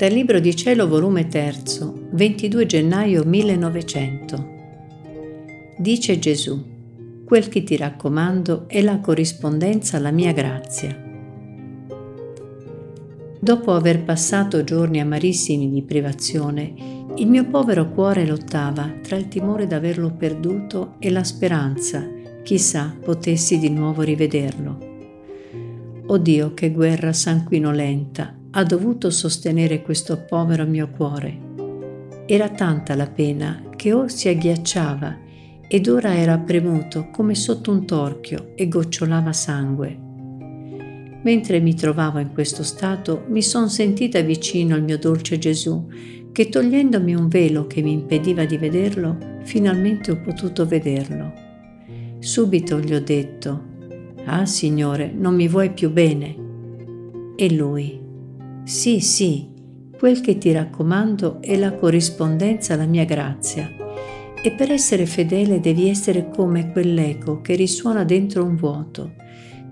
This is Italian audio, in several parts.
Dal Libro di Cielo, volume 3, 22 gennaio 1900. Dice Gesù, quel che ti raccomando è la corrispondenza alla mia grazia. Dopo aver passato giorni amarissimi di privazione, il mio povero cuore lottava tra il timore d'averlo perduto e la speranza, chissà, potessi di nuovo rivederlo. Oh Dio, che guerra sanguinolenta ha dovuto sostenere questo povero mio cuore. Era tanta la pena che or si agghiacciava ed ora era premuto come sotto un torchio e gocciolava sangue. Mentre mi trovavo in questo stato, mi son sentita vicino al mio dolce Gesù, che togliendomi un velo che mi impediva di vederlo, finalmente ho potuto vederlo. Subito gli ho detto, Ah Signore, non mi vuoi più bene? E lui, sì, sì, quel che ti raccomando è la corrispondenza alla mia grazia. E per essere fedele devi essere come quell'eco che risuona dentro un vuoto,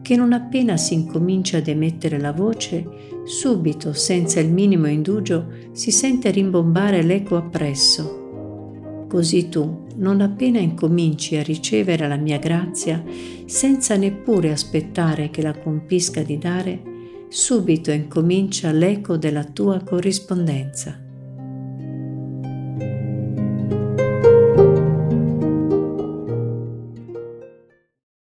che non appena si incomincia ad emettere la voce, subito, senza il minimo indugio, si sente rimbombare l'eco appresso. Così tu, non appena incominci a ricevere la mia grazia, senza neppure aspettare che la compisca di dare, subito incomincia l'eco della tua corrispondenza.